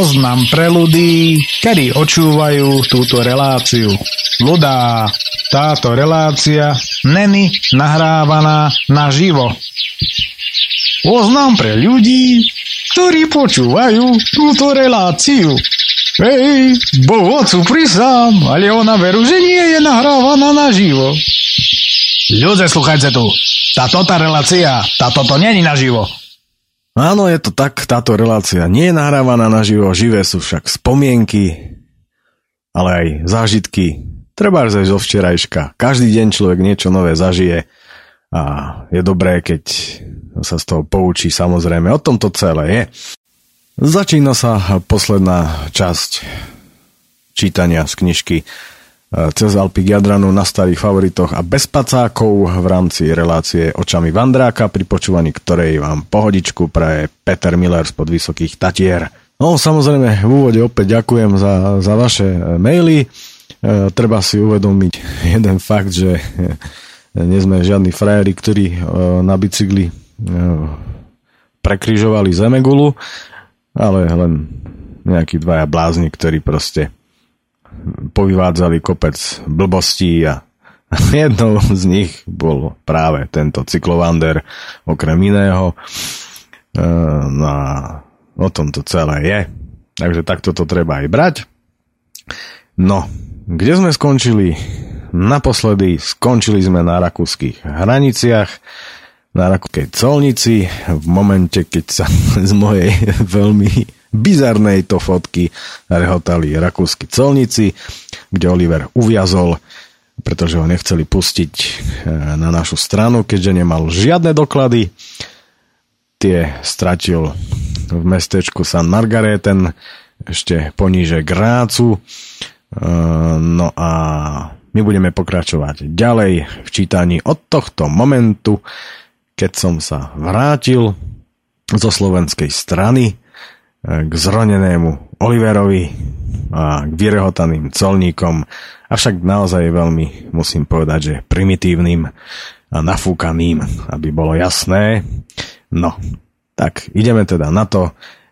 Oznam pre ľudí, ktorí očúvajú túto reláciu. Ľudá, táto relácia není nahrávaná naživo. Oznam pre ľudí, ktorí počúvajú túto reláciu. Hej, bol otcu prísam, ale ona veru, že nie je nahrávaná naživo. Ľudia, sluchajte tu. Táto tá relácia, táto to není naživo. Áno, je to tak, táto relácia nie je nahrávaná naživo, živé sú však spomienky, ale aj zážitky, treba aj zo včerajška. Každý deň človek niečo nové zažije a je dobré, keď sa z toho poučí samozrejme. O tom to celé je. Začína sa posledná časť čítania z knižky cez Alpy Jadranu na starých favoritoch a bez pacákov v rámci relácie Očami Vandráka, pri počúvaní ktorej vám pohodičku praje Peter Miller z Vysokých Tatier. No samozrejme v úvode opäť ďakujem za, za vaše e, maily. E, treba si uvedomiť jeden fakt, že nie sme žiadni frajeri, ktorí e, na bicykli e, prekryžovali Zemegulu, ale len nejakí dvaja blázni, ktorí proste povyvádzali kopec blbostí a jednou z nich bol práve tento cyklovander okrem iného. E, no a o tom to celé je. Takže takto to treba aj brať. No, kde sme skončili? Naposledy skončili sme na rakúskych hraniciach, na rakúskej colnici, v momente, keď sa z mojej veľmi bizarnej to fotky rehotali rakúsky colníci, kde Oliver uviazol, pretože ho nechceli pustiť e, na našu stranu, keďže nemal žiadne doklady. Tie stratil v mestečku San Margareten, ešte poníže Grácu. E, no a my budeme pokračovať ďalej v čítaní od tohto momentu, keď som sa vrátil zo slovenskej strany k zronenému Oliverovi a k vyrehotaným colníkom, avšak naozaj veľmi, musím povedať, že primitívnym a nafúkaným, aby bolo jasné. No, tak ideme teda na to.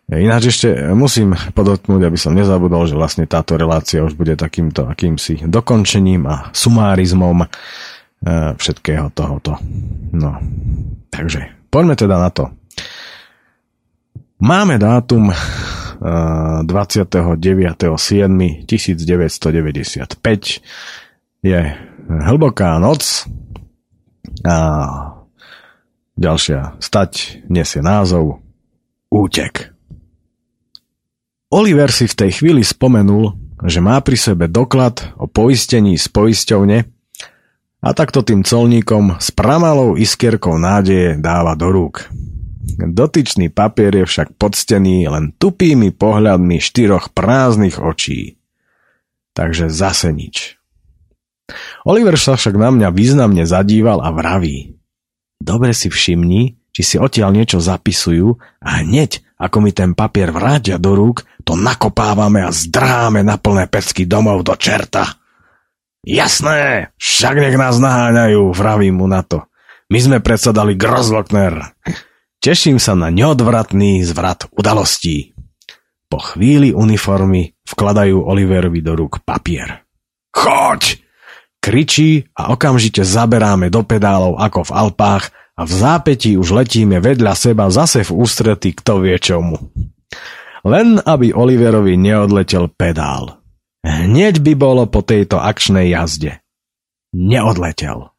Ináč ešte musím podotknúť, aby som nezabudol, že vlastne táto relácia už bude takýmto akýmsi dokončením a sumárizmom e, všetkého tohoto. No, takže poďme teda na to. Máme dátum 29.7.1995. Je hlboká noc a ďalšia stať nesie názov Útek. Oliver si v tej chvíli spomenul, že má pri sebe doklad o poistení z poisťovne a takto tým colníkom s pramalou iskierkou nádeje dáva do rúk. Dotyčný papier je však podstený len tupými pohľadmi štyroch prázdnych očí. Takže zase nič. Oliver sa však na mňa významne zadíval a vraví. Dobre si všimni, či si odtiaľ niečo zapisujú a hneď, ako mi ten papier vrátia do rúk, to nakopávame a zdráme na plné pecky domov do čerta. Jasné, však nech nás naháňajú, vravím mu na to. My sme predsa dali Grozlockner. Teším sa na neodvratný zvrat udalostí. Po chvíli uniformy vkladajú Oliverovi do rúk papier. Choď! Kričí a okamžite zaberáme do pedálov ako v Alpách a v zápätí už letíme vedľa seba zase v ústretí kto vie čomu. Len aby Oliverovi neodletel pedál. Hneď by bolo po tejto akčnej jazde. Neodletel.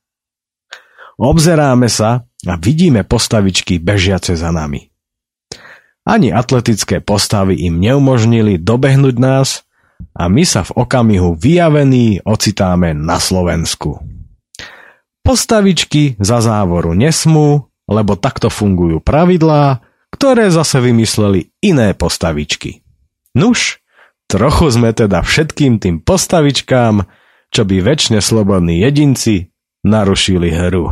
Obzeráme sa a vidíme postavičky bežiace za nami. Ani atletické postavy im neumožnili dobehnúť nás a my sa v okamihu vyjavení ocitáme na Slovensku. Postavičky za závoru nesmú, lebo takto fungujú pravidlá, ktoré zase vymysleli iné postavičky. Nuž, trochu sme teda všetkým tým postavičkám, čo by väčšine slobodní jedinci narušili hru.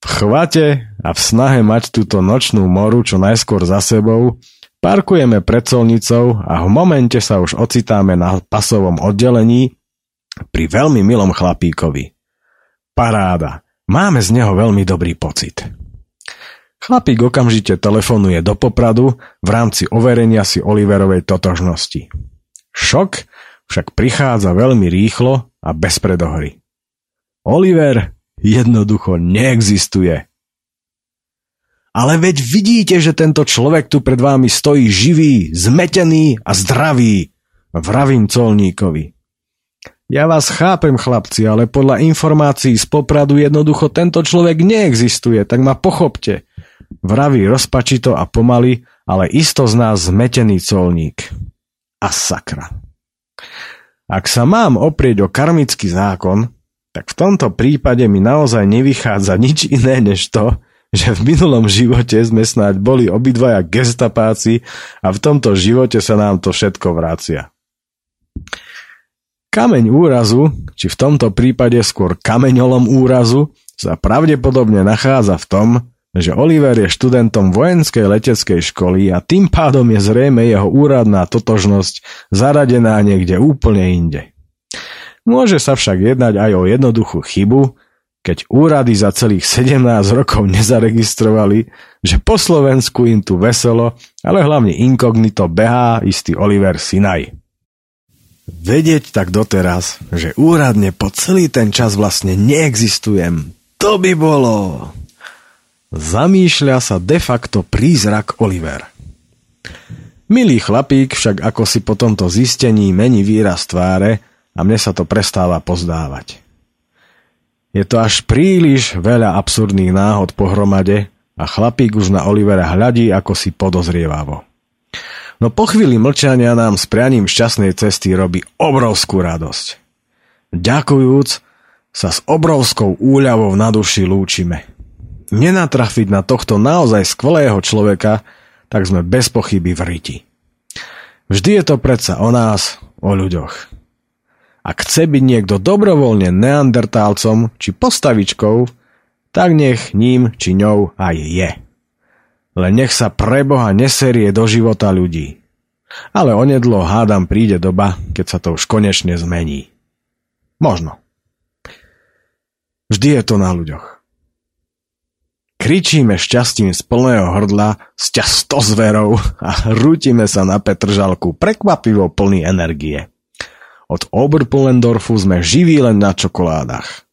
v chvate a v snahe mať túto nočnú moru čo najskôr za sebou, parkujeme pred colnicou a v momente sa už ocitáme na pasovom oddelení pri veľmi milom chlapíkovi. Paráda. Máme z neho veľmi dobrý pocit. Chlapík okamžite telefonuje do Popradu v rámci overenia si Oliverovej totožnosti. Šok však prichádza veľmi rýchlo a bez predohry. Oliver jednoducho neexistuje. Ale veď vidíte, že tento človek tu pred vámi stojí živý, zmetený a zdravý, vravím colníkovi. Ja vás chápem, chlapci, ale podľa informácií z Popradu jednoducho tento človek neexistuje, tak ma pochopte. Vraví rozpačito a pomaly, ale isto z nás zmetený colník. A sakra. Ak sa mám oprieť o karmický zákon, tak v tomto prípade mi naozaj nevychádza nič iné než to, že v minulom živote sme snáď boli obidvaja gestapáci a v tomto živote sa nám to všetko vracia. Kameň úrazu, či v tomto prípade skôr kameňolom úrazu, sa pravdepodobne nachádza v tom, že Oliver je študentom vojenskej leteckej školy a tým pádom je zrejme jeho úradná totožnosť zaradená niekde úplne inde. Môže sa však jednať aj o jednoduchú chybu, keď úrady za celých 17 rokov nezaregistrovali, že po Slovensku im tu veselo, ale hlavne inkognito behá istý Oliver Sinaj. Vedieť tak doteraz, že úradne po celý ten čas vlastne neexistujem, to by bolo... Zamýšľa sa de facto prízrak Oliver. Milý chlapík však ako si po tomto zistení mení výraz tváre a mne sa to prestáva pozdávať. Je to až príliš veľa absurdných náhod pohromade a chlapík už na Olivera hľadí ako si podozrievavo. No po chvíli mlčania nám s prianím šťastnej cesty robí obrovskú radosť. Ďakujúc sa s obrovskou úľavou na duši lúčime nenatrafiť na tohto naozaj skvelého človeka, tak sme bez pochyby v riti. Vždy je to predsa o nás, o ľuďoch. Ak chce byť niekto dobrovoľne neandertálcom či postavičkou, tak nech ním či ňou aj je. Len nech sa preboha neserie do života ľudí. Ale onedlo hádam príde doba, keď sa to už konečne zmení. Možno. Vždy je to na ľuďoch. Kričíme šťastím z plného hrdla, sťa sto zverov a rútime sa na Petržalku prekvapivo plný energie. Od Oberpullendorfu sme živí len na čokoládach.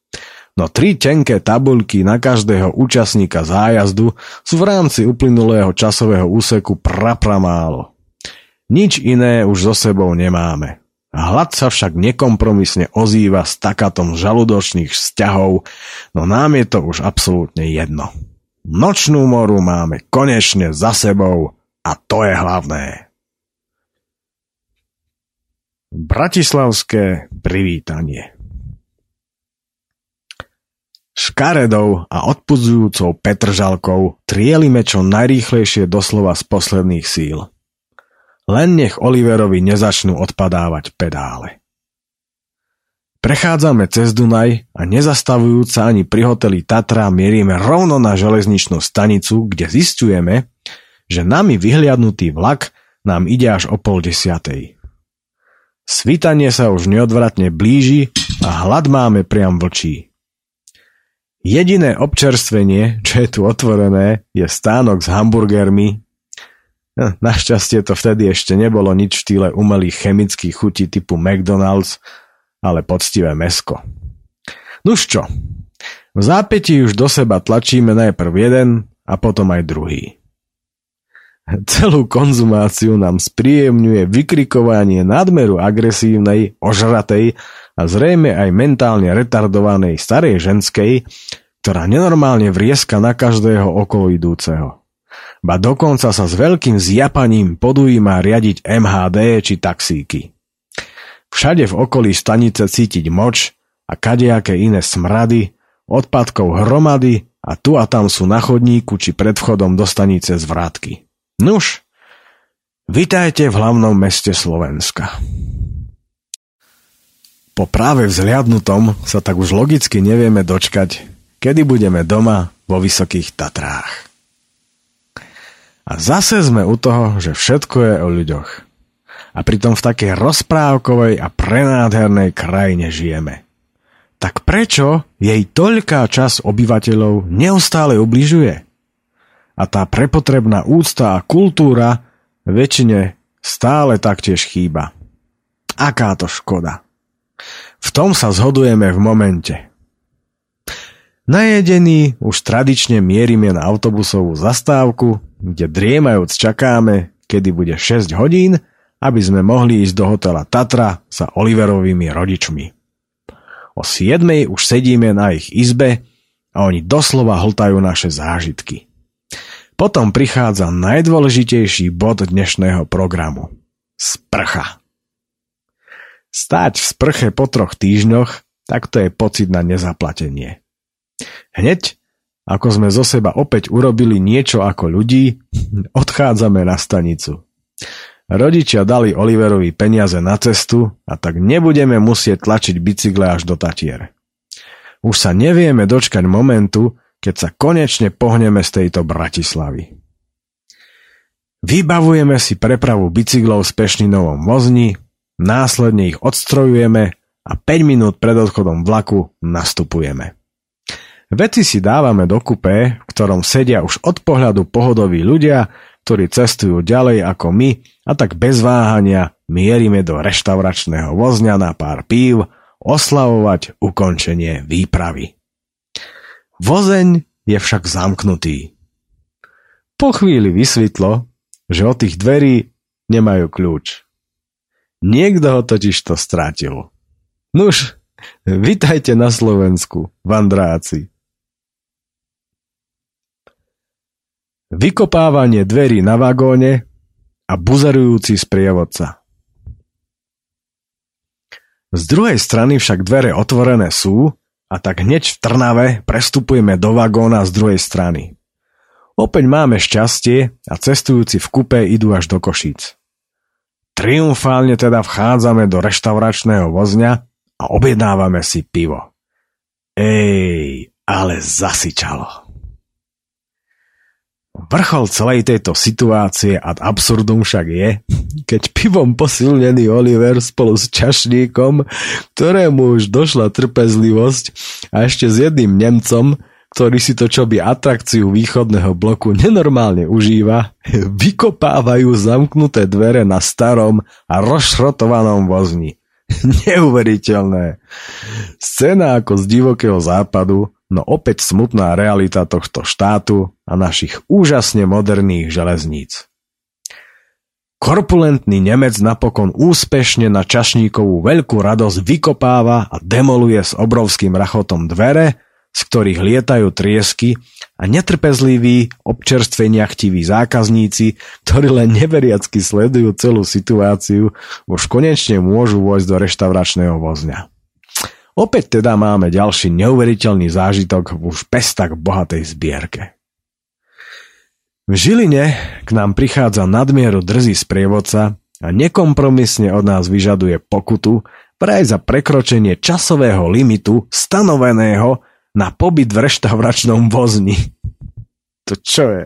No tri tenké tabuľky na každého účastníka zájazdu sú v rámci uplynulého časového úseku prapra málo. Nič iné už so sebou nemáme. Hlad sa však nekompromisne ozýva s takatom žaludočných vzťahov, no nám je to už absolútne jedno. Nočnú moru máme konečne za sebou a to je hlavné. Bratislavské privítanie Škaredou a odpudzujúcou Petržalkou trielime čo najrýchlejšie doslova z posledných síl. Len nech Oliverovi nezačnú odpadávať pedále. Prechádzame cez Dunaj a nezastavujúc sa ani pri hoteli Tatra mierime rovno na železničnú stanicu, kde zistujeme, že nami vyhliadnutý vlak nám ide až o pol desiatej. Svitanie sa už neodvratne blíži a hlad máme priam vlčí. Jediné občerstvenie, čo je tu otvorené, je stánok s hamburgermi. Našťastie to vtedy ešte nebolo nič v štýle umelých chemických chutí typu McDonald's, ale poctivé mesko. Nuž čo, v zápätí už do seba tlačíme najprv jeden a potom aj druhý. Celú konzumáciu nám spríjemňuje vykrikovanie nadmeru agresívnej, ožratej a zrejme aj mentálne retardovanej starej ženskej, ktorá nenormálne vrieska na každého okolo idúceho. Ba dokonca sa s veľkým zjapaním podujíma riadiť MHD či taxíky. Všade v okolí stanice cítiť moč a kadejaké iné smrady, odpadkov hromady a tu a tam sú na chodníku či pred vchodom do stanice zvratky. Nuž, vitajte v hlavnom meste Slovenska. Po práve vzhliadnutom sa tak už logicky nevieme dočkať, kedy budeme doma vo Vysokých Tatrách. A zase sme u toho, že všetko je o ľuďoch a pritom v takej rozprávkovej a prenádhernej krajine žijeme. Tak prečo jej toľká časť obyvateľov neustále ubližuje? a tá prepotrebná úcta a kultúra väčšine stále taktiež chýba. Aká to škoda. V tom sa zhodujeme v momente. Najedení už tradične mierime na autobusovú zastávku, kde driemajúc čakáme, kedy bude 6 hodín, aby sme mohli ísť do hotela Tatra za Oliverovými rodičmi. O 7 už sedíme na ich izbe a oni doslova hltajú naše zážitky. Potom prichádza najdôležitejší bod dnešného programu. Sprcha. Stáť v sprche po troch týždňoch, tak to je pocit na nezaplatenie. Hneď, ako sme zo seba opäť urobili niečo ako ľudí, odchádzame na stanicu. Rodičia dali Oliverovi peniaze na cestu a tak nebudeme musieť tlačiť bicykle až do Tatier. Už sa nevieme dočkať momentu, keď sa konečne pohneme z tejto Bratislavy. Vybavujeme si prepravu bicyklov z Pešňinovom vozni, následne ich odstrojujeme a 5 minút pred odchodom vlaku nastupujeme. Veci si dávame do kupé, v ktorom sedia už od pohľadu pohodoví ľudia, ktorí cestujú ďalej ako my a tak bez váhania mierime do reštauračného vozňa na pár pív oslavovať ukončenie výpravy. Vozeň je však zamknutý. Po chvíli vysvetlo, že od tých dverí nemajú kľúč. Niekto ho totiž to strátil. Nuž, vitajte na Slovensku, vandráci. Vykopávanie dverí na vagóne a buzerujúci sprievodca. Z druhej strany však dvere otvorené sú a tak hneď v Trnave prestupujeme do vagóna z druhej strany. Opäť máme šťastie a cestujúci v kupe idú až do Košíc. Triumfálne teda vchádzame do reštauračného vozňa a objednávame si pivo. Ej, ale zasičalo. Vrchol celej tejto situácie ad absurdum však je, keď pivom posilnený Oliver spolu s čašníkom, ktorému už došla trpezlivosť a ešte s jedným Nemcom, ktorý si to čo by atrakciu východného bloku nenormálne užíva, vykopávajú zamknuté dvere na starom a rozšrotovanom vozni. Neuveriteľné. Scéna ako z divokého západu, no opäť smutná realita tohto štátu a našich úžasne moderných železníc. Korpulentný Nemec napokon úspešne na čašníkovú veľkú radosť vykopáva a demoluje s obrovským rachotom dvere, z ktorých lietajú triesky a netrpezliví, občerstveniachtiví zákazníci, ktorí len neveriacky sledujú celú situáciu, už konečne môžu vojsť do reštauračného vozňa. Opäť teda máme ďalší neuveriteľný zážitok v už bez tak bohatej zbierke. V Žiline k nám prichádza nadmieru drzý sprievodca a nekompromisne od nás vyžaduje pokutu vraj za prekročenie časového limitu stanoveného na pobyt v reštauračnom vozni. To čo je?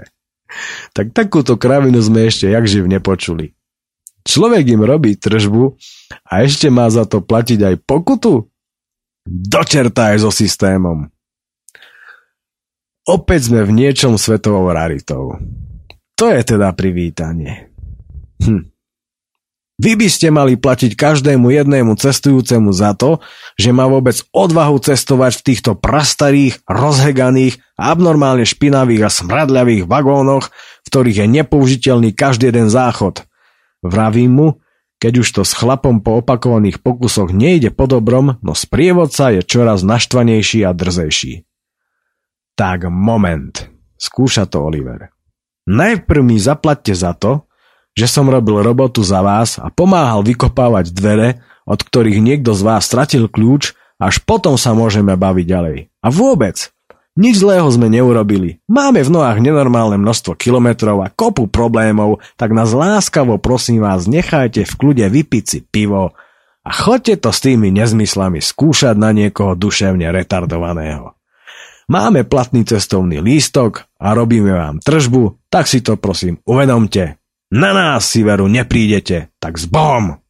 Tak takúto kravinu sme ešte jakživ nepočuli. Človek im robí tržbu a ešte má za to platiť aj pokutu? Dočerta aj so systémom. Opäť sme v niečom svetovou raritou. To je teda privítanie. Hm. Vy by ste mali platiť každému jednému cestujúcemu za to, že má vôbec odvahu cestovať v týchto prastarých, rozheganých, abnormálne špinavých a smradľavých vagónoch, v ktorých je nepoužiteľný každý jeden záchod. Vravím mu, keď už to s chlapom po opakovaných pokusoch nejde po dobrom, no sprievodca je čoraz naštvanejší a drzejší. Tak moment, skúša to Oliver. Najprv mi zaplatte za to, že som robil robotu za vás a pomáhal vykopávať dvere, od ktorých niekto z vás stratil kľúč, až potom sa môžeme baviť ďalej. A vôbec, nič zlého sme neurobili. Máme v nohách nenormálne množstvo kilometrov a kopu problémov, tak nás láskavo prosím vás nechajte v kľude vypiť si pivo a choďte to s tými nezmyslami skúšať na niekoho duševne retardovaného. Máme platný cestovný lístok a robíme vám tržbu, tak si to prosím uvedomte. Na nás si veru neprídete, tak s Bohom!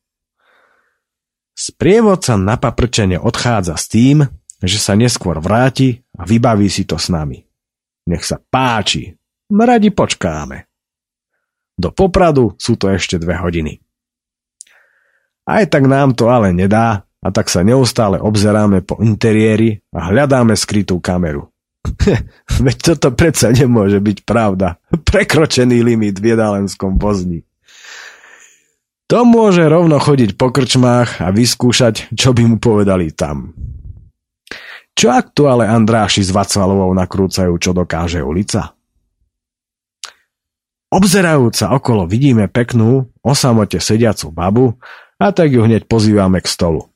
Sprievodca na paprčene odchádza s tým, že sa neskôr vráti a vybaví si to s nami. Nech sa páči, radi počkáme. Do Popradu sú to ešte dve hodiny. Aj tak nám to ale nedá a tak sa neustále obzeráme po interiéri a hľadáme skrytú kameru. Veď toto predsa nemôže byť pravda. Prekročený limit v jedálenskom vozni. To môže rovno chodiť po krčmách a vyskúšať, čo by mu povedali tam. Čo ak tu ale Andráši s Vacvalovou nakrúcajú, čo dokáže ulica? Obzerajúca okolo vidíme peknú, osamote sediacu babu a tak ju hneď pozývame k stolu.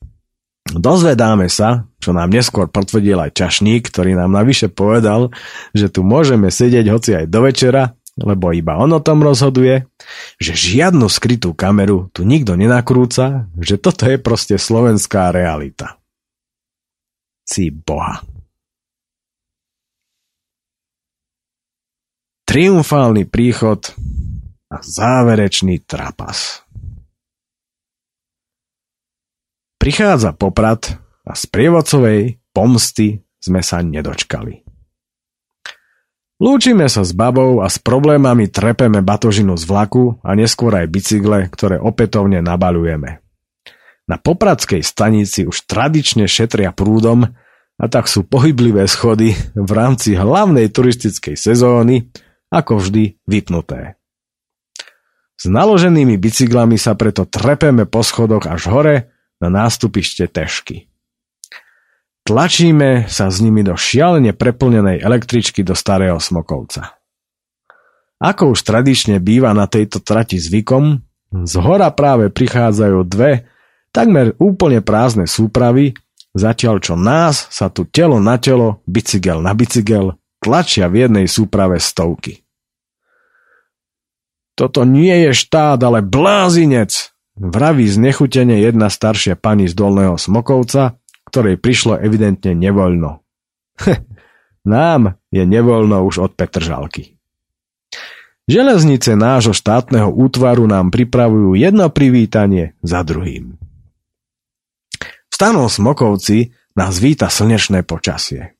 Dozvedáme sa, čo nám neskôr potvrdil aj čašník, ktorý nám navyše povedal, že tu môžeme sedieť hoci aj do večera, lebo iba on o tom rozhoduje, že žiadnu skrytú kameru tu nikto nenakrúca, že toto je proste slovenská realita. Si boha. Triumfálny príchod a záverečný trapas. Prichádza poprad a z prievodcovej pomsty sme sa nedočkali. Lúčime sa s babou a s problémami trepeme batožinu z vlaku a neskôr aj bicykle, ktoré opätovne nabalujeme. Na Popradskej stanici už tradične šetria prúdom a tak sú pohyblivé schody v rámci hlavnej turistickej sezóny ako vždy vypnuté. S naloženými bicyklami sa preto trepeme po schodoch až hore na nástupište Tešky. Tlačíme sa s nimi do šialene preplnenej električky do Starého Smokovca. Ako už tradične býva na tejto trati zvykom, z hora práve prichádzajú dve takmer úplne prázdne súpravy, zatiaľ čo nás sa tu telo na telo, bicykel na bicykel, tlačia v jednej súprave stovky. Toto nie je štát, ale blázinec, Vraví znechutene jedna staršia pani z Dolného Smokovca, ktorej prišlo evidentne nevoľno. Nám je nevoľno už od Petržalky. Železnice nášho štátneho útvaru nám pripravujú jedno privítanie za druhým. V stanom Smokovci nás víta slnečné počasie.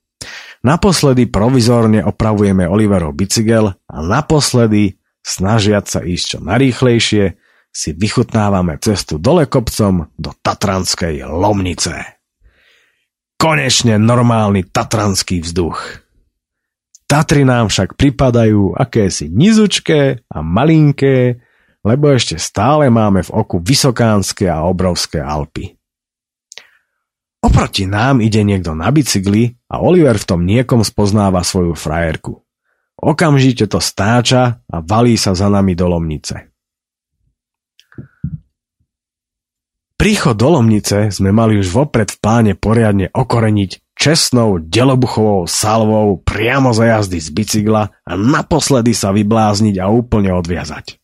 Naposledy provizorne opravujeme Oliverov bicykel a naposledy, snažiať sa ísť čo narýchlejšie, si vychutnávame cestu dole kopcom do Tatranskej Lomnice. Konečne normálny tatranský vzduch. Tatry nám však pripadajú akési nizučké a malinké, lebo ešte stále máme v oku vysokánske a obrovské Alpy. Oproti nám ide niekto na bicykli a Oliver v tom niekom spoznáva svoju frajerku. Okamžite to stáča a valí sa za nami do Lomnice. Príchod do Lomnice sme mali už vopred v pláne poriadne okoreniť čestnou delobuchovou salvou priamo za jazdy z bicykla a naposledy sa vyblázniť a úplne odviazať.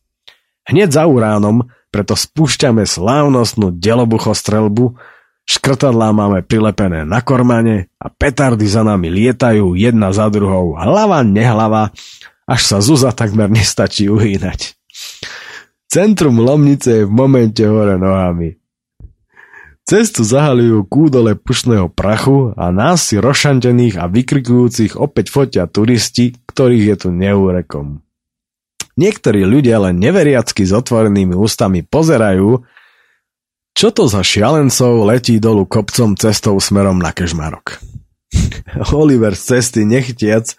Hneď za uránom preto spúšťame slávnostnú delobuchostrelbu, škrtadlá máme prilepené na kormane a petardy za nami lietajú jedna za druhou, hlava nehlava, až sa Zuza takmer nestačí uhýnať. Centrum Lomnice je v momente hore nohami. Cestu zahalujú kúdole pušného prachu a nás si rozšantených a vykrikujúcich opäť fotia turisti, ktorých je tu neúrekom. Niektorí ľudia len neveriacky s otvorenými ústami pozerajú, čo to za šialencov letí dolu kopcom cestou smerom na Kežmarok. Oliver z cesty nechtiac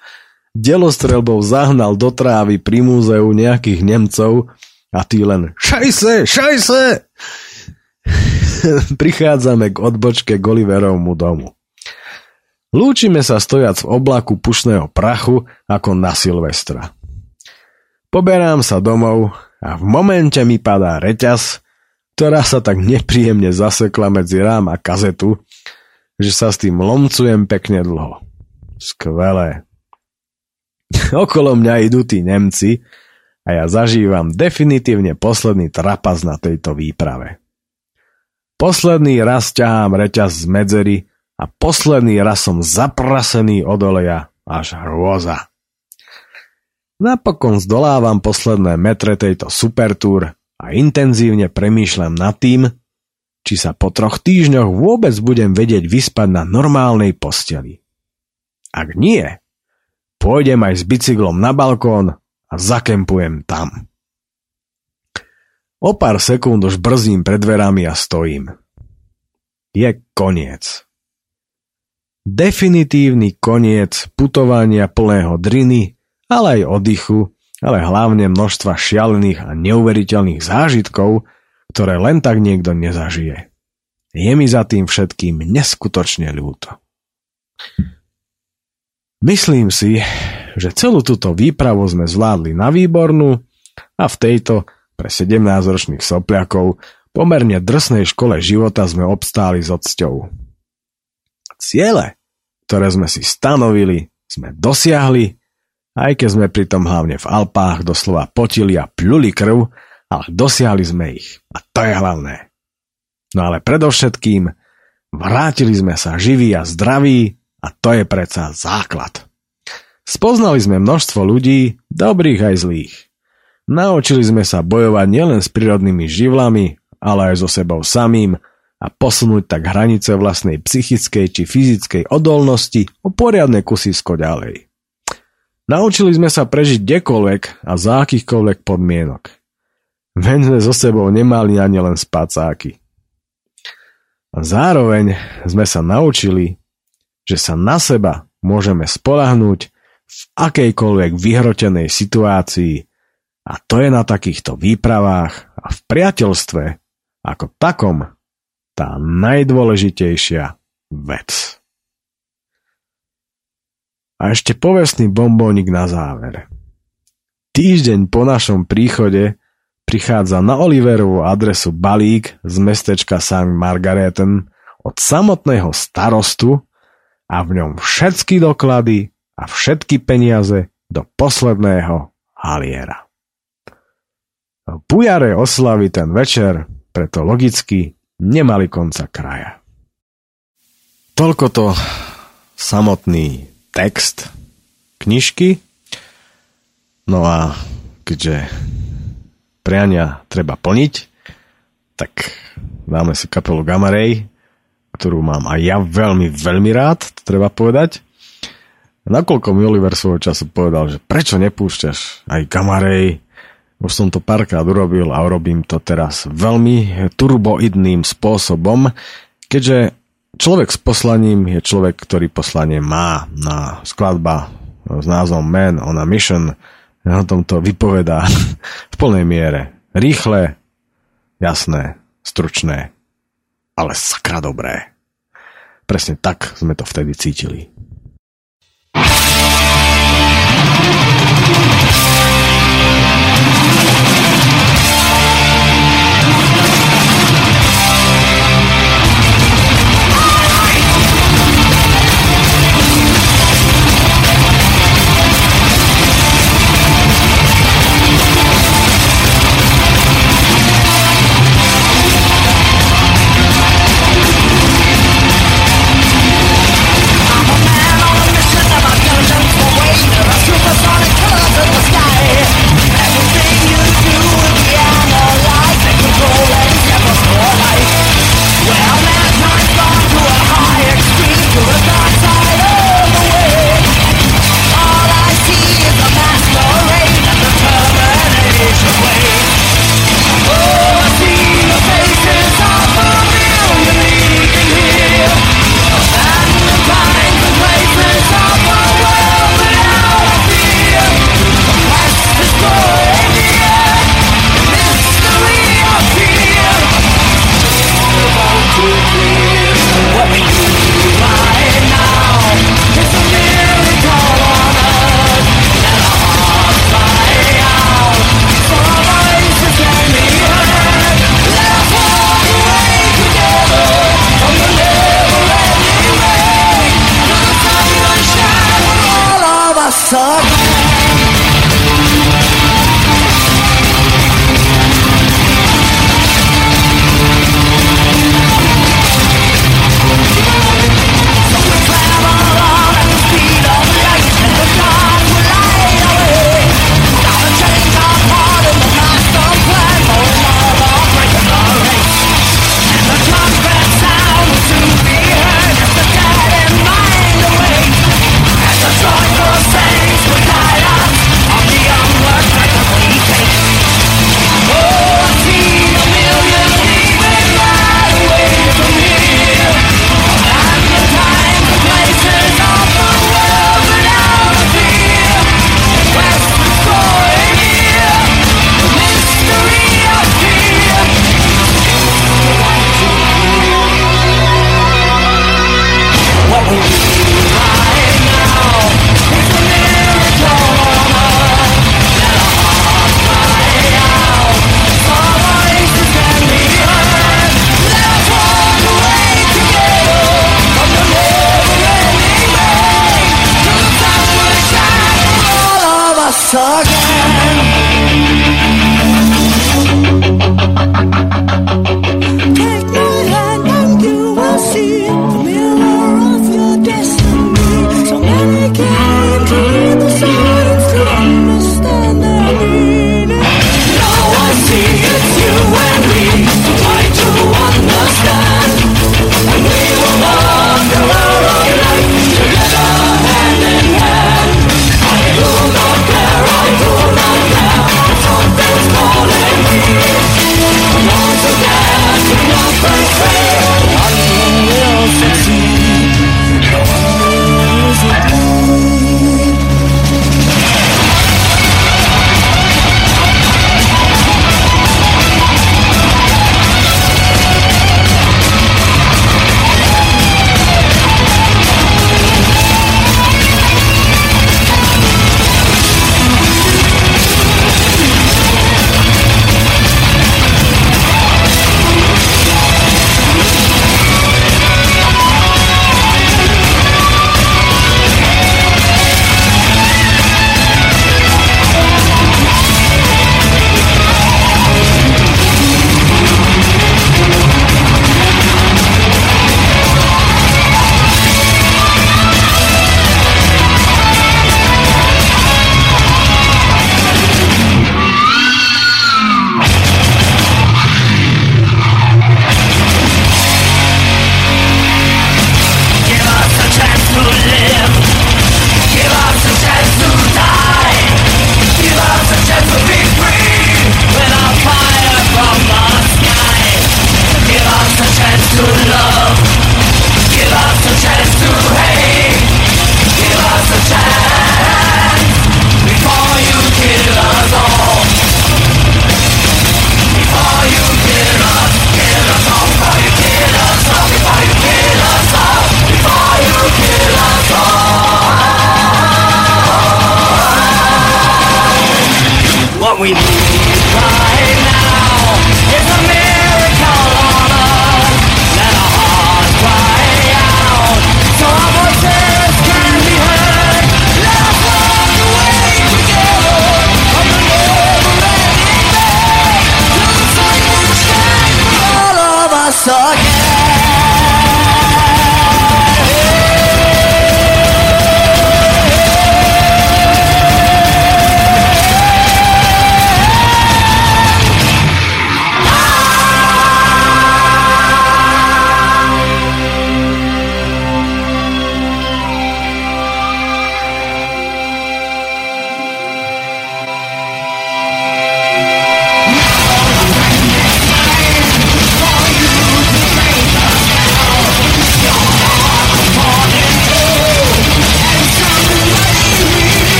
delostrelbou zahnal do trávy pri múzeu nejakých Nemcov a tí len šajse, šajse! Prichádzame k odbočke Gulliverovmu domu. Lúčime sa stojac v oblaku pušného prachu ako na Silvestra. Poberám sa domov a v momente mi padá reťaz, ktorá sa tak nepríjemne zasekla medzi rám a kazetu, že sa s tým lomcujem pekne dlho. Skvelé. Okolo mňa idú tí Nemci a ja zažívam definitívne posledný trapas na tejto výprave. Posledný raz ťahám reťaz z medzery a posledný raz som zaprasený od oleja až hrôza. Napokon zdolávam posledné metre tejto supertúr a intenzívne premýšľam nad tým, či sa po troch týždňoch vôbec budem vedieť vyspať na normálnej posteli. Ak nie, pôjdem aj s bicyklom na balkón a zakempujem tam. O pár sekúnd už brzím pred dverami a stojím. Je koniec. Definitívny koniec putovania plného driny, ale aj oddychu, ale hlavne množstva šialených a neuveriteľných zážitkov, ktoré len tak niekto nezažije. Je mi za tým všetkým neskutočne ľúto. Myslím si, že celú túto výpravu sme zvládli na výbornú a v tejto pre 17-ročných sopliakov pomerne drsnej škole života sme obstáli s odsťou. Ciele, ktoré sme si stanovili, sme dosiahli, aj keď sme pritom hlavne v Alpách doslova potili a pľuli krv, ale dosiahli sme ich. A to je hlavné. No ale predovšetkým vrátili sme sa živí a zdraví a to je predsa základ. Spoznali sme množstvo ľudí, dobrých aj zlých. Naučili sme sa bojovať nielen s prírodnými živlami, ale aj so sebou samým a posunúť tak hranice vlastnej psychickej či fyzickej odolnosti o poriadne kusisko ďalej. Naučili sme sa prežiť kdekoľvek a za akýchkoľvek podmienok. Veň sme so sebou nemali ani len spacáky. A zároveň sme sa naučili, že sa na seba môžeme spolahnúť v akejkoľvek vyhrotenej situácii a to je na takýchto výpravách a v priateľstve ako takom tá najdôležitejšia vec. A ešte povestný bombónik na záver. Týždeň po našom príchode prichádza na Oliverovú adresu balík z mestečka St. Margareten od samotného starostu a v ňom všetky doklady a všetky peniaze do posledného haliera. Pujare oslavy ten večer, preto logicky nemali konca kraja. Toľko to samotný text knižky. No a keďže priania treba plniť, tak dáme si kapelu Gamma Ray, ktorú mám aj ja veľmi, veľmi rád, to treba povedať. Nakoľko mi Oliver svojho času povedal, že prečo nepúšťaš aj Gamma Ray, už som to párkrát urobil a urobím to teraz veľmi turboidným spôsobom, keďže človek s poslaním je človek, ktorý poslanie má na skladba s názvom Man on a Mission. O tomto vypovedá v plnej miere. Rýchle, jasné, stručné, ale sakra dobré. Presne tak sme to vtedy cítili. die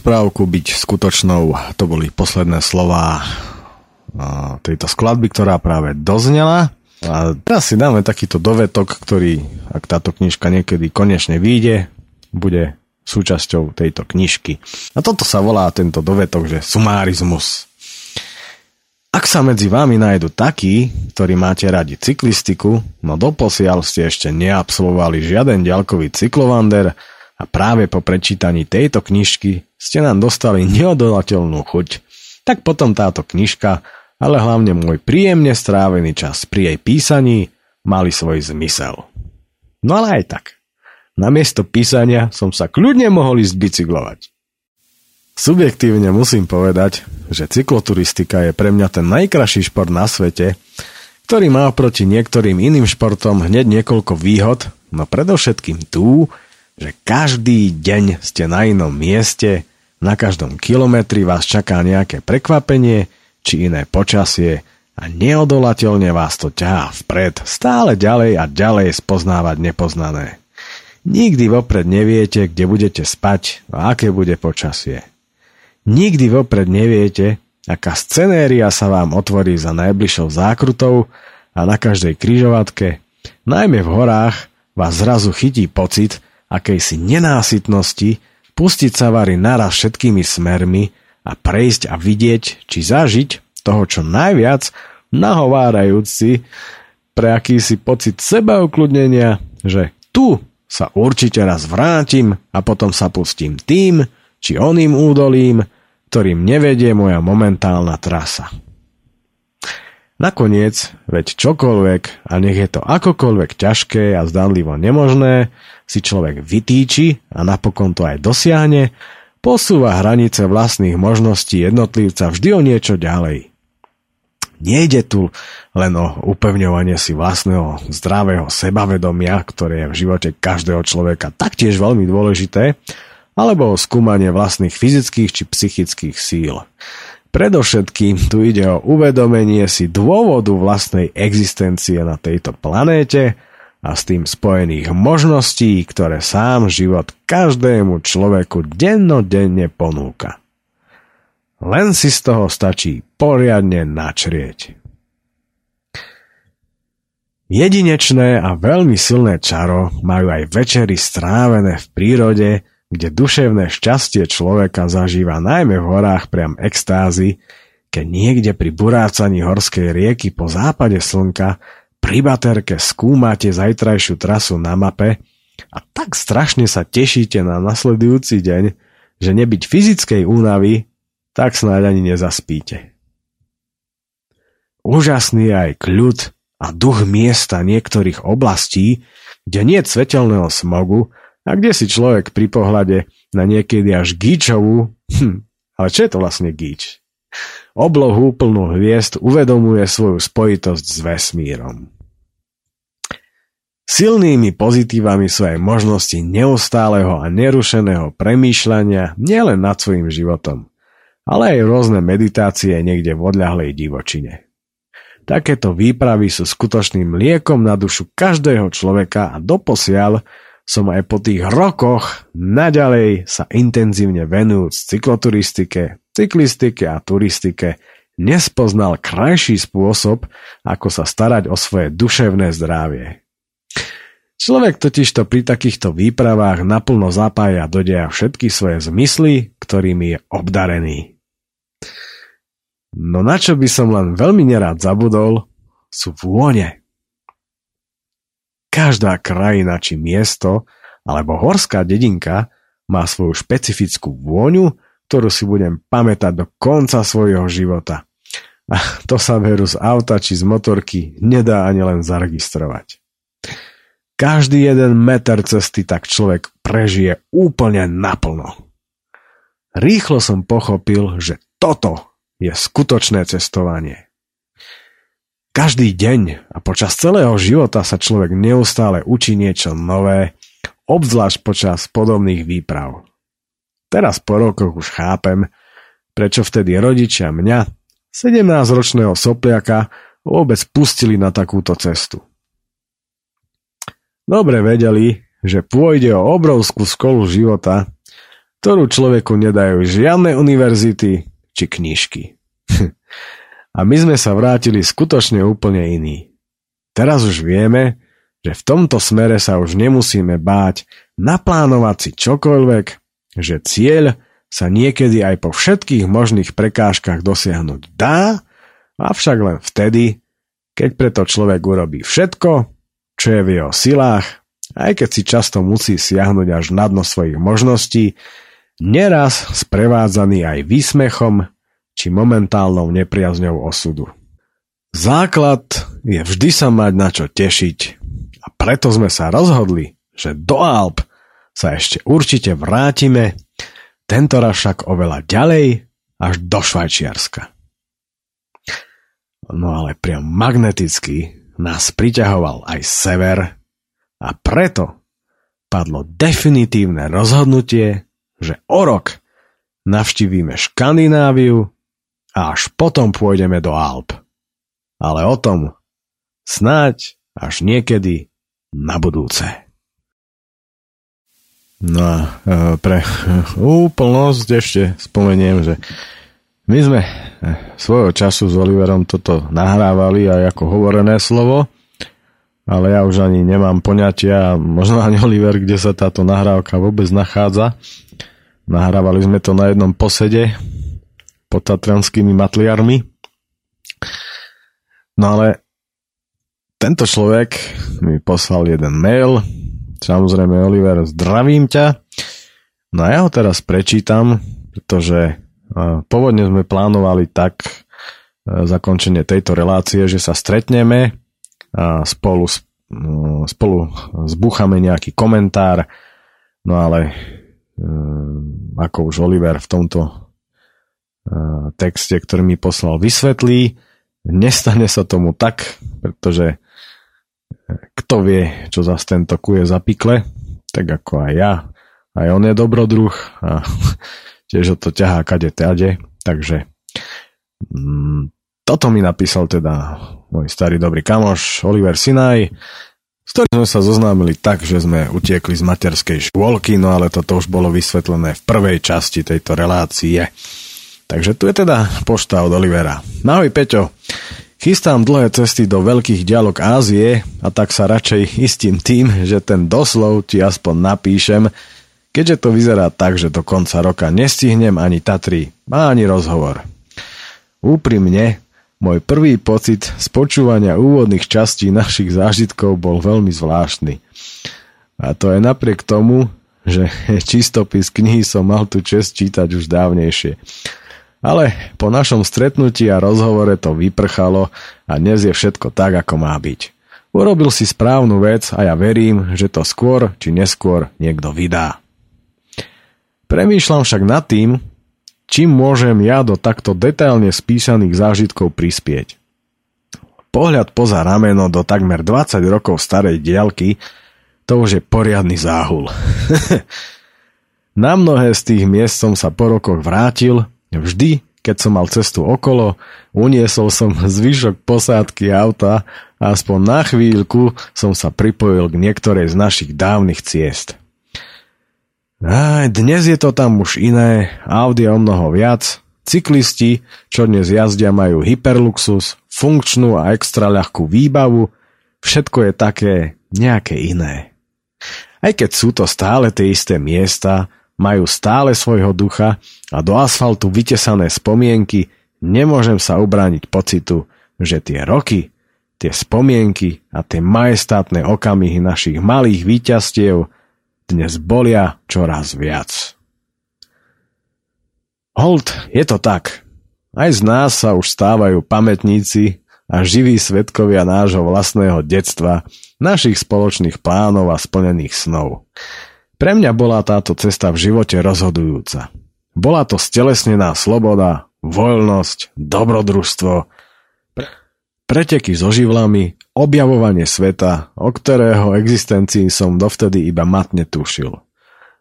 rozprávku byť skutočnou. To boli posledné slova tejto skladby, ktorá práve doznela. A teraz si dáme takýto dovetok, ktorý, ak táto knižka niekedy konečne vyjde, bude súčasťou tejto knižky. A toto sa volá tento dovetok, že sumárizmus. Ak sa medzi vami nájdu takí, ktorí máte radi cyklistiku, no doposiaľ ste ešte neabsolvovali žiaden ďalkový cyklovander, a práve po prečítaní tejto knižky ste nám dostali neodolateľnú chuť. Tak potom táto knižka, ale hlavne môj príjemne strávený čas pri jej písaní mali svoj zmysel. No ale aj tak. Namiesto písania som sa kľudne mohol ísť bicyklovať. Subjektívne musím povedať, že cykloturistika je pre mňa ten najkraší šport na svete, ktorý má oproti niektorým iným športom hneď niekoľko výhod, no predovšetkým tú, že každý deň ste na inom mieste, na každom kilometri vás čaká nejaké prekvapenie či iné počasie a neodolateľne vás to ťahá vpred, stále ďalej a ďalej spoznávať nepoznané. Nikdy vopred neviete, kde budete spať a aké bude počasie. Nikdy vopred neviete, aká scenéria sa vám otvorí za najbližšou zákrutou a na každej kryžovatke, najmä v horách, vás zrazu chytí pocit akejsi nenásytnosti, pustiť sa vary naraz všetkými smermi a prejsť a vidieť, či zažiť toho čo najviac, nahovárajúci pre akýsi pocit sebaukludnenia, že tu sa určite raz vrátim a potom sa pustím tým či oným údolím, ktorým nevedie moja momentálna trasa. Nakoniec, veď čokoľvek, a nech je to akokoľvek ťažké a zdanlivo nemožné, si človek vytýči a napokon to aj dosiahne, posúva hranice vlastných možností jednotlivca vždy o niečo ďalej. Nejde tu len o upevňovanie si vlastného zdravého sebavedomia, ktoré je v živote každého človeka taktiež veľmi dôležité, alebo o skúmanie vlastných fyzických či psychických síl. Predovšetkým tu ide o uvedomenie si dôvodu vlastnej existencie na tejto planéte a s tým spojených možností, ktoré sám život každému človeku dennodenne ponúka. Len si z toho stačí poriadne načrieť. Jedinečné a veľmi silné čaro majú aj večery strávené v prírode, kde duševné šťastie človeka zažíva najmä v horách priam extázy, keď niekde pri burácaní horskej rieky po západe slnka pri baterke skúmate zajtrajšiu trasu na mape a tak strašne sa tešíte na nasledujúci deň, že nebyť fyzickej únavy tak snáď ani nezaspíte. Úžasný je aj kľud a duch miesta niektorých oblastí, kde nie je svetelného smogu a kde si človek pri pohľade na niekedy až gíčovú, hm, ale čo je to vlastne gíč? Oblohu plnú hviezd uvedomuje svoju spojitosť s vesmírom. Silnými pozitívami sú aj možnosti neustáleho a nerušeného premýšľania nielen nad svojim životom, ale aj rôzne meditácie niekde v odľahlej divočine. Takéto výpravy sú skutočným liekom na dušu každého človeka a doposiaľ som aj po tých rokoch naďalej sa intenzívne venujúc cykloturistike, cyklistike a turistike nespoznal krajší spôsob, ako sa starať o svoje duševné zdravie. Človek totižto pri takýchto výpravách naplno zapája do deja všetky svoje zmysly, ktorými je obdarený. No na čo by som len veľmi nerád zabudol, sú vône. Každá krajina či miesto alebo horská dedinka má svoju špecifickú vôňu, ktorú si budem pamätať do konca svojho života. A to sa veru z auta či z motorky nedá ani len zaregistrovať. Každý jeden meter cesty tak človek prežije úplne naplno. Rýchlo som pochopil, že toto je skutočné cestovanie. Každý deň a počas celého života sa človek neustále učí niečo nové, obzvlášť počas podobných výprav. Teraz po rokoch už chápem, prečo vtedy rodičia mňa, 17-ročného sopliaka, vôbec pustili na takúto cestu. Dobre vedeli, že pôjde o obrovskú školu života, ktorú človeku nedajú žiadne univerzity, či knižky. A my sme sa vrátili skutočne úplne iní. Teraz už vieme, že v tomto smere sa už nemusíme báť naplánovať si čokoľvek, že cieľ sa niekedy aj po všetkých možných prekážkach dosiahnuť dá, avšak len vtedy, keď preto človek urobí všetko, čo je v jeho silách, aj keď si často musí siahnuť až na dno svojich možností, neraz sprevádzaný aj výsmechom či momentálnou nepriazňou osudu. Základ je vždy sa mať na čo tešiť a preto sme sa rozhodli, že do Alp sa ešte určite vrátime, tentoraz však oveľa ďalej až do Švajčiarska. No ale priam magneticky nás priťahoval aj sever a preto padlo definitívne rozhodnutie, že o rok navštívime Škandináviu a až potom pôjdeme do Alp. ale o tom snáď až niekedy na budúce. No a e, pre úplnosť ešte spomeniem, že my sme e, svojho času s Oliverom toto nahrávali aj ako hovorené slovo, ale ja už ani nemám poňatia, možno ani Oliver, kde sa táto nahrávka vôbec nachádza. Nahrávali sme to na jednom posede pod tatranskými matliarmi. No ale tento človek mi poslal jeden mail, samozrejme Oliver, zdravím ťa. No a ja ho teraz prečítam, pretože pôvodne sme plánovali tak zakončenie tejto relácie, že sa stretneme a spolu, spolu zbúchame nejaký komentár, no ale ako už Oliver v tomto texte, ktorý mi poslal, vysvetlí. Nestane sa tomu tak, pretože e, kto vie, čo zase tento kuje zapikle, tak ako aj ja. Aj on je dobrodruh a tiež ho to ťahá kade tade, takže mm, toto mi napísal teda môj starý dobrý kamoš Oliver Sinaj, s ktorým sme sa zoznámili tak, že sme utiekli z materskej škôlky, no ale toto už bolo vysvetlené v prvej časti tejto relácie. Takže tu je teda pošta od Olivera. Ahoj Peťo, chystám dlhé cesty do veľkých dialog Ázie a tak sa radšej istím tým, že ten doslov ti aspoň napíšem, keďže to vyzerá tak, že do konca roka nestihnem ani Tatry, ani rozhovor. Úprimne, môj prvý pocit z počúvania úvodných častí našich zážitkov bol veľmi zvláštny. A to je napriek tomu, že čistopis knihy som mal tu čest čítať už dávnejšie. Ale po našom stretnutí a rozhovore to vyprchalo a dnes je všetko tak, ako má byť. Urobil si správnu vec a ja verím, že to skôr či neskôr niekto vydá. Premýšľam však nad tým, čím môžem ja do takto detailne spísaných zážitkov prispieť. Pohľad poza rameno do takmer 20 rokov starej dielky to už je poriadny záhul. Na mnohé z tých miest som sa po rokoch vrátil, vždy, keď som mal cestu okolo, uniesol som zvyšok posádky auta a aspoň na chvíľku som sa pripojil k niektorej z našich dávnych ciest. Aj, dnes je to tam už iné, Audi o mnoho viac, cyklisti, čo dnes jazdia, majú hyperluxus, funkčnú a extra ľahkú výbavu, všetko je také nejaké iné. Aj keď sú to stále tie isté miesta, majú stále svojho ducha a do asfaltu vytesané spomienky, nemôžem sa ubrániť pocitu, že tie roky, tie spomienky a tie majestátne okamihy našich malých výťastiev dnes bolia čoraz viac. Hold, je to tak. Aj z nás sa už stávajú pamätníci a živí svetkovia nášho vlastného detstva, našich spoločných plánov a splnených snov. Pre mňa bola táto cesta v živote rozhodujúca. Bola to stelesnená sloboda, voľnosť, dobrodružstvo, preteky so živlami, objavovanie sveta, o ktorého existencii som dovtedy iba matne tušil.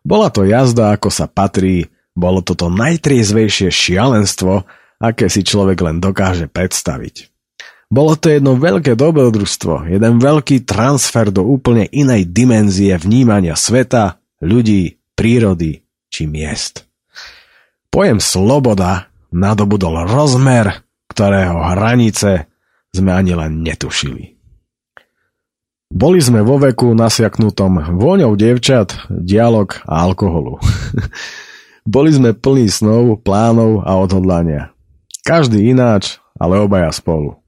Bola to jazda, ako sa patrí, bolo toto najtriezvejšie šialenstvo, aké si človek len dokáže predstaviť. Bolo to jedno veľké dobrodružstvo, jeden veľký transfer do úplne inej dimenzie vnímania sveta, ľudí, prírody či miest. Pojem sloboda nadobudol rozmer, ktorého hranice sme ani len netušili. Boli sme vo veku nasiaknutom vôňou dievčat, dialog a alkoholu. Boli sme plní snov, plánov a odhodlania. Každý ináč, ale obaja spolu.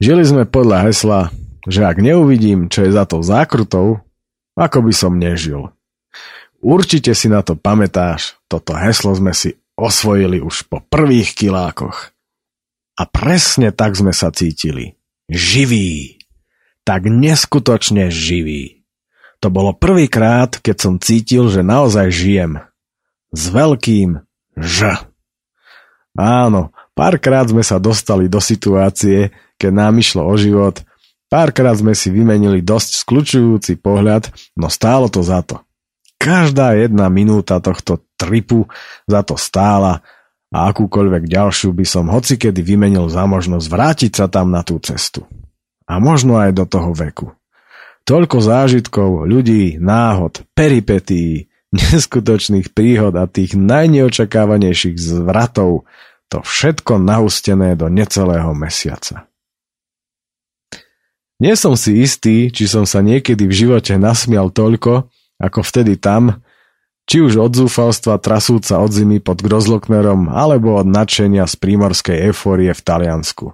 Žili sme podľa hesla, že ak neuvidím, čo je za to zákrutou, ako by som nežil. Určite si na to pamätáš, toto heslo sme si osvojili už po prvých kilákoch. A presne tak sme sa cítili. Živí. Tak neskutočne živí. To bolo prvýkrát, keď som cítil, že naozaj žijem. S veľkým Ž. Áno, párkrát sme sa dostali do situácie, keď nám išlo o život, párkrát sme si vymenili dosť skľučujúci pohľad, no stálo to za to. Každá jedna minúta tohto tripu za to stála a akúkoľvek ďalšiu by som hocikedy vymenil za možnosť vrátiť sa tam na tú cestu. A možno aj do toho veku. Toľko zážitkov, ľudí, náhod, peripetí, neskutočných príhod a tých najneočakávanejších zvratov, to všetko nahustené do necelého mesiaca. Nie som si istý, či som sa niekedy v živote nasmial toľko, ako vtedy tam, či už od zúfalstva trasúca od zimy pod Grozloknerom, alebo od nadšenia z prímorskej eufórie v Taliansku.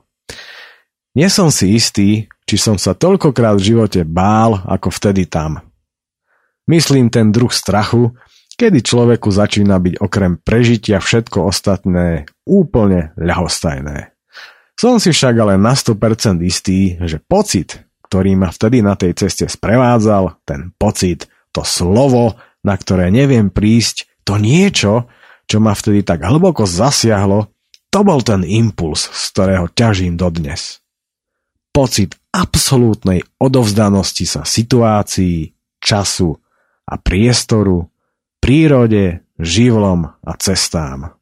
Nie som si istý, či som sa toľkokrát v živote bál, ako vtedy tam. Myslím ten druh strachu, kedy človeku začína byť okrem prežitia všetko ostatné úplne ľahostajné. Som si však ale na 100% istý, že pocit, ktorý ma vtedy na tej ceste sprevádzal, ten pocit, to slovo, na ktoré neviem prísť, to niečo, čo ma vtedy tak hlboko zasiahlo, to bol ten impuls, z ktorého ťažím dodnes. Pocit absolútnej odovzdanosti sa situácií, času a priestoru, prírode, živlom a cestám.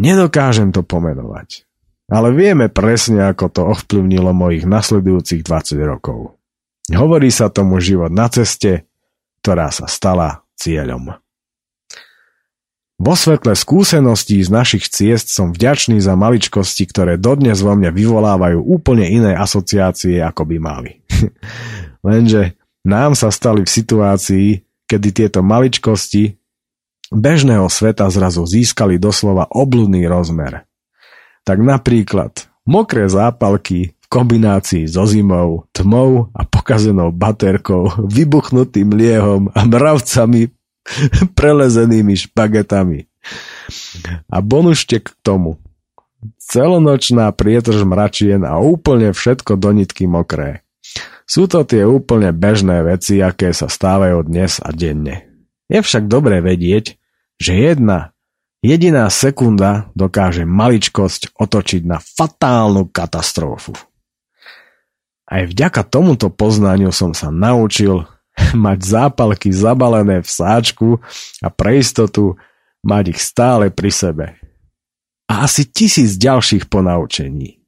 Nedokážem to pomenovať, ale vieme presne, ako to ovplyvnilo mojich nasledujúcich 20 rokov. Hovorí sa tomu život na ceste, ktorá sa stala cieľom. Vo svetle skúseností z našich ciest som vďačný za maličkosti, ktoré dodnes vo mne vyvolávajú úplne iné asociácie, ako by mali. Lenže nám sa stali v situácii, kedy tieto maličkosti bežného sveta zrazu získali doslova obludný rozmer. Tak napríklad mokré zápalky kombinácii so zimou, tmou a pokazenou baterkou, vybuchnutým liehom a mravcami prelezenými špagetami. A bonuštek k tomu. Celonočná prietrž mračien a úplne všetko do nitky mokré. Sú to tie úplne bežné veci, aké sa stávajú dnes a denne. Je však dobré vedieť, že jedna jediná sekunda dokáže maličkosť otočiť na fatálnu katastrofu. Aj vďaka tomuto poznaniu som sa naučil mať zápalky zabalené v sáčku a pre istotu mať ich stále pri sebe. A asi tisíc ďalších ponaučení.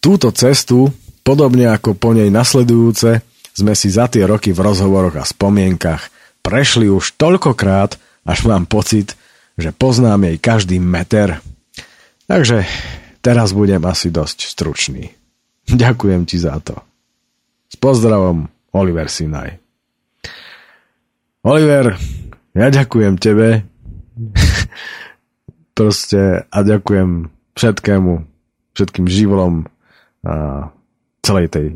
Túto cestu, podobne ako po nej nasledujúce, sme si za tie roky v rozhovoroch a spomienkach prešli už toľkokrát, až mám pocit, že poznám jej každý meter. Takže teraz budem asi dosť stručný. Ďakujem ti za to. S pozdravom, Oliver Sinaj. Oliver, ja ďakujem tebe. Proste a ďakujem všetkému, všetkým živlom a celej tej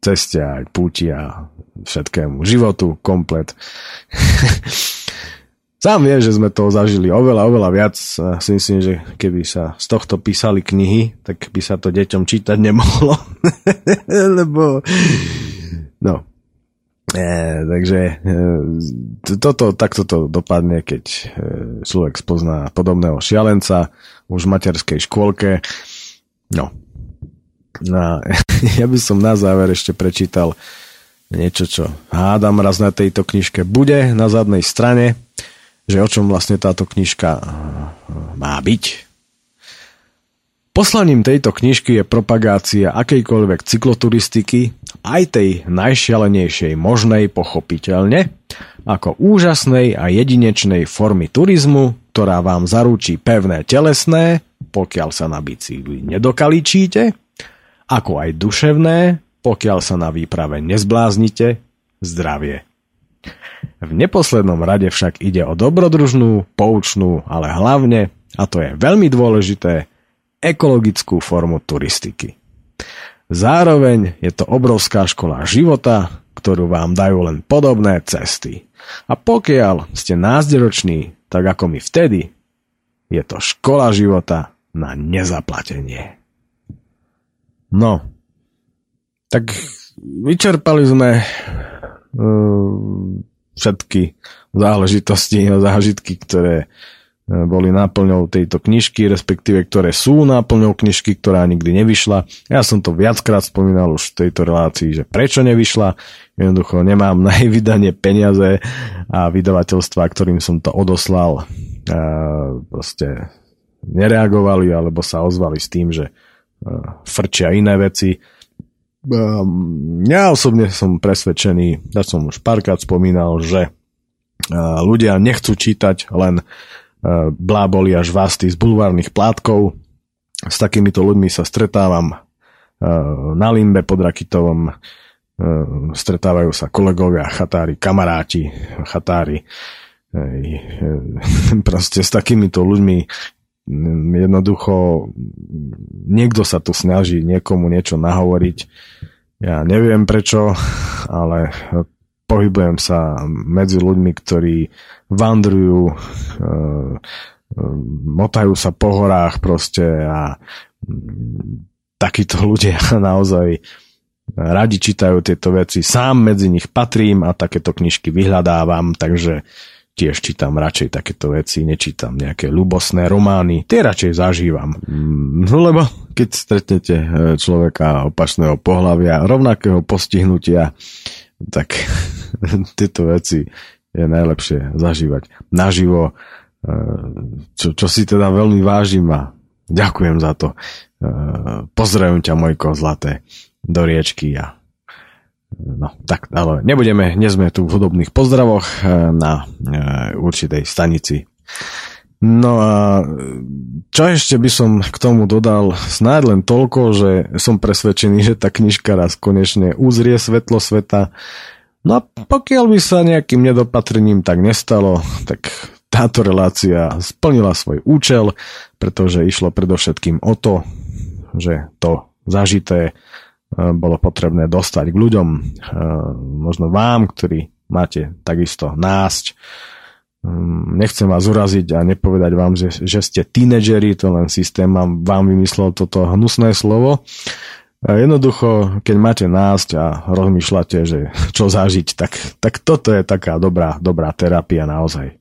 ceste aj púti a všetkému životu komplet. Sám vie, že sme toho zažili oveľa, oveľa viac. A si myslím, že keby sa z tohto písali knihy, tak by sa to deťom čítať nemohlo. Lebo... No. E, takže e, toto, takto to dopadne, keď e, človek spozná podobného šialenca už v materskej škôlke. No. no. Ja by som na záver ešte prečítal niečo, čo hádam raz na tejto knižke bude na zadnej strane že o čom vlastne táto knižka eh, má byť. Poslaním tejto knižky je propagácia akejkoľvek cykloturistiky, aj tej najšialenejšej možnej pochopiteľne, ako úžasnej a jedinečnej formy turizmu, ktorá vám zaručí pevné telesné, pokiaľ sa na bicykli nedokalíčíte, ako aj duševné, pokiaľ sa na výprave nezbláznite, zdravie. V neposlednom rade však ide o dobrodružnú, poučnú, ale hlavne, a to je veľmi dôležité, ekologickú formu turistiky. Zároveň je to obrovská škola života, ktorú vám dajú len podobné cesty. A pokiaľ ste názderoční, tak ako my vtedy, je to škola života na nezaplatenie. No, tak vyčerpali sme uh, všetky záležitosti a zážitky, ktoré e, boli náplňou tejto knižky, respektíve ktoré sú náplňou knižky, ktorá nikdy nevyšla. Ja som to viackrát spomínal už v tejto relácii, že prečo nevyšla. Jednoducho nemám na jej vydanie peniaze a vydavateľstva, ktorým som to odoslal, a proste nereagovali alebo sa ozvali s tým, že frčia iné veci. Ja osobne som presvedčený, ja som už párkrát spomínal, že ľudia nechcú čítať len bláboli až vasty z bulvárnych plátkov. S takýmito ľuďmi sa stretávam na Limbe pod Rakitovom, stretávajú sa kolegovia, chatári, kamaráti, chatári. Proste s takýmito ľuďmi jednoducho niekto sa tu snaží niekomu niečo nahovoriť. Ja neviem prečo, ale pohybujem sa medzi ľuďmi, ktorí vandrujú, e, e, motajú sa po horách proste a takíto ľudia naozaj radi čítajú tieto veci. Sám medzi nich patrím a takéto knižky vyhľadávam, takže tiež čítam radšej takéto veci, nečítam nejaké ľubosné romány, tie radšej zažívam. No lebo keď stretnete e, človeka opačného pohľavia, rovnakého postihnutia, tak tieto veci je najlepšie zažívať naživo, e, čo, čo si teda veľmi vážim a ďakujem za to. E, pozdravujem ťa, Mojko, zlaté, do riečky a No, tak, ale nebudeme, nie sme tu v hudobných pozdravoch eh, na e, určitej stanici. No a čo ešte by som k tomu dodal? Snáď len toľko, že som presvedčený, že tá knižka raz konečne uzrie svetlo sveta. No a pokiaľ by sa nejakým nedopatrením tak nestalo, tak táto relácia splnila svoj účel, pretože išlo predovšetkým o to, že to zažité E, bolo potrebné dostať k ľuďom, e, možno vám, ktorí máte takisto násť. Mm, nechcem vás uraziť a nepovedať vám, že, že ste tínedžeri, to len systém vám, vymyslel toto hnusné slovo. E, jednoducho, keď máte násť a rozmýšľate, že čo zažiť, tak, tak toto je taká dobrá, dobrá terapia naozaj.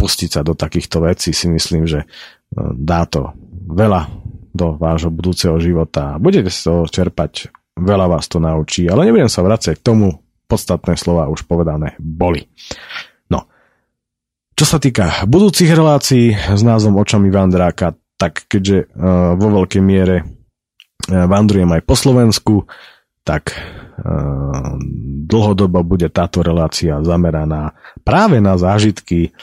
Pustiť sa do takýchto vecí si myslím, že dá to veľa do vášho budúceho života. Budete z toho čerpať, veľa vás to naučí, ale nebudem sa vrácať k tomu, podstatné slova už povedané boli. No, čo sa týka budúcich relácií s názvom Očami Vandráka, tak keďže uh, vo veľkej miere uh, vandrujem aj po Slovensku, tak uh, dlhodobo bude táto relácia zameraná práve na zážitky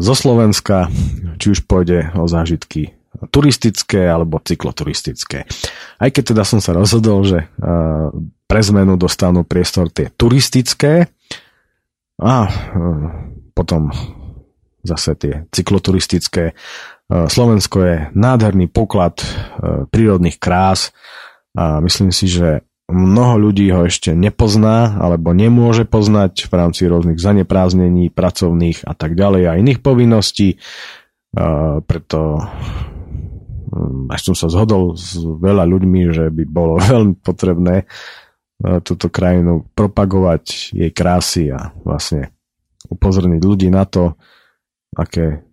zo Slovenska, či už pôjde o zážitky turistické alebo cykloturistické. Aj keď teda som sa rozhodol, že pre zmenu dostanú priestor tie turistické a potom zase tie cykloturistické. Slovensko je nádherný poklad prírodných krás a myslím si, že mnoho ľudí ho ešte nepozná alebo nemôže poznať v rámci rôznych zanepráznení pracovných a tak ďalej a iných povinností. Preto až som sa zhodol s veľa ľuďmi, že by bolo veľmi potrebné e, túto krajinu propagovať jej krásy a vlastne upozorniť ľudí na to, aké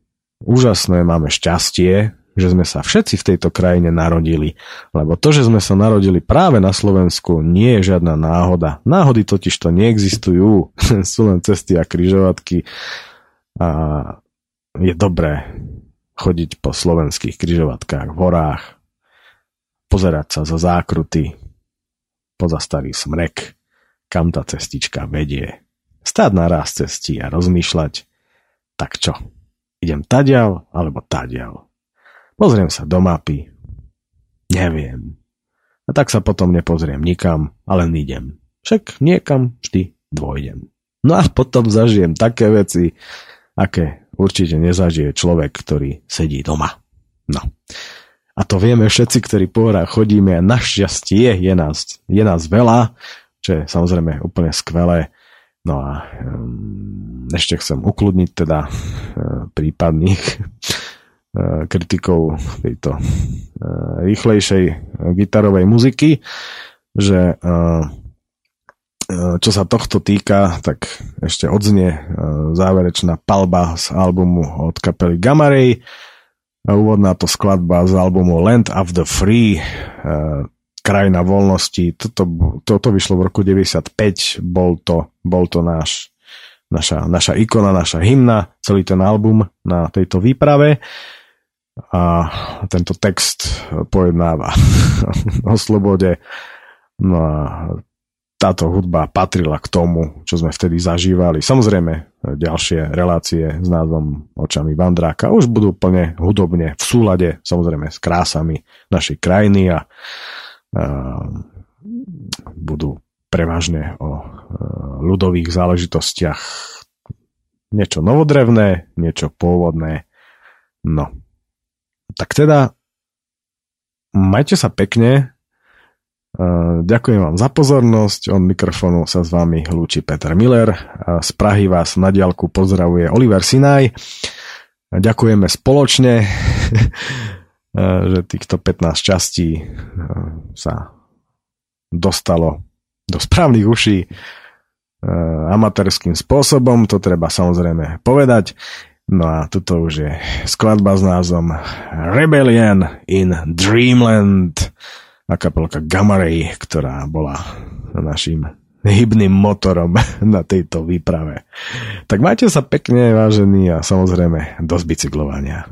úžasné máme šťastie, že sme sa všetci v tejto krajine narodili. Lebo to, že sme sa narodili práve na Slovensku, nie je žiadna náhoda. Náhody totiž to neexistujú. Sú len cesty a kryžovatky. A je dobré chodiť po slovenských kryžovatkách v horách, pozerať sa za zákruty, poza starý smrek, kam tá cestička vedie, stáť na raz cestí a rozmýšľať, tak čo, idem tadiaľ alebo tadiaľ. Pozriem sa do mapy, neviem. A tak sa potom nepozriem nikam, ale idem. Však niekam vždy dvojdem. No a potom zažijem také veci, aké určite nezažije človek, ktorý sedí doma. No. A to vieme všetci, ktorí po horách chodíme a našťastie je nás, je nás veľa, čo je samozrejme úplne skvelé. No a um, ešte chcem ukludniť teda uh, prípadných uh, kritikov tejto uh, rýchlejšej gitarovej muziky, že uh, čo sa tohto týka, tak ešte odznie e, záverečná palba z albumu od kapely Gamarej. Úvodná to skladba z albumu Land of the Free, e, Krajina voľnosti. Toto, toto vyšlo v roku 95, bol to, bol to náš, naša, naša ikona, naša hymna, celý ten album na tejto výprave. a tento text pojednáva o slobode. No a táto hudba patrila k tomu, čo sme vtedy zažívali. Samozrejme, ďalšie relácie s názvom Očami Vandráka už budú plne hudobne v súlade, samozrejme, s krásami našej krajiny a, a budú prevažne o ľudových záležitostiach. Niečo novodrevné, niečo pôvodné. No. Tak teda, majte sa pekne, Ďakujem vám za pozornosť. Od mikrofónu sa s vami lúči Peter Miller. Z Prahy vás na diálku pozdravuje Oliver Sinaj. Ďakujeme spoločne, že týchto 15 častí sa dostalo do správnych uší amatérským spôsobom. To treba samozrejme povedať. No a tuto už je skladba s názvom Rebellion in Dreamland a kapelka Gamma ktorá bola našim hybným motorom na tejto výprave. Tak majte sa pekne, vážení, a samozrejme dosť bicyklovania.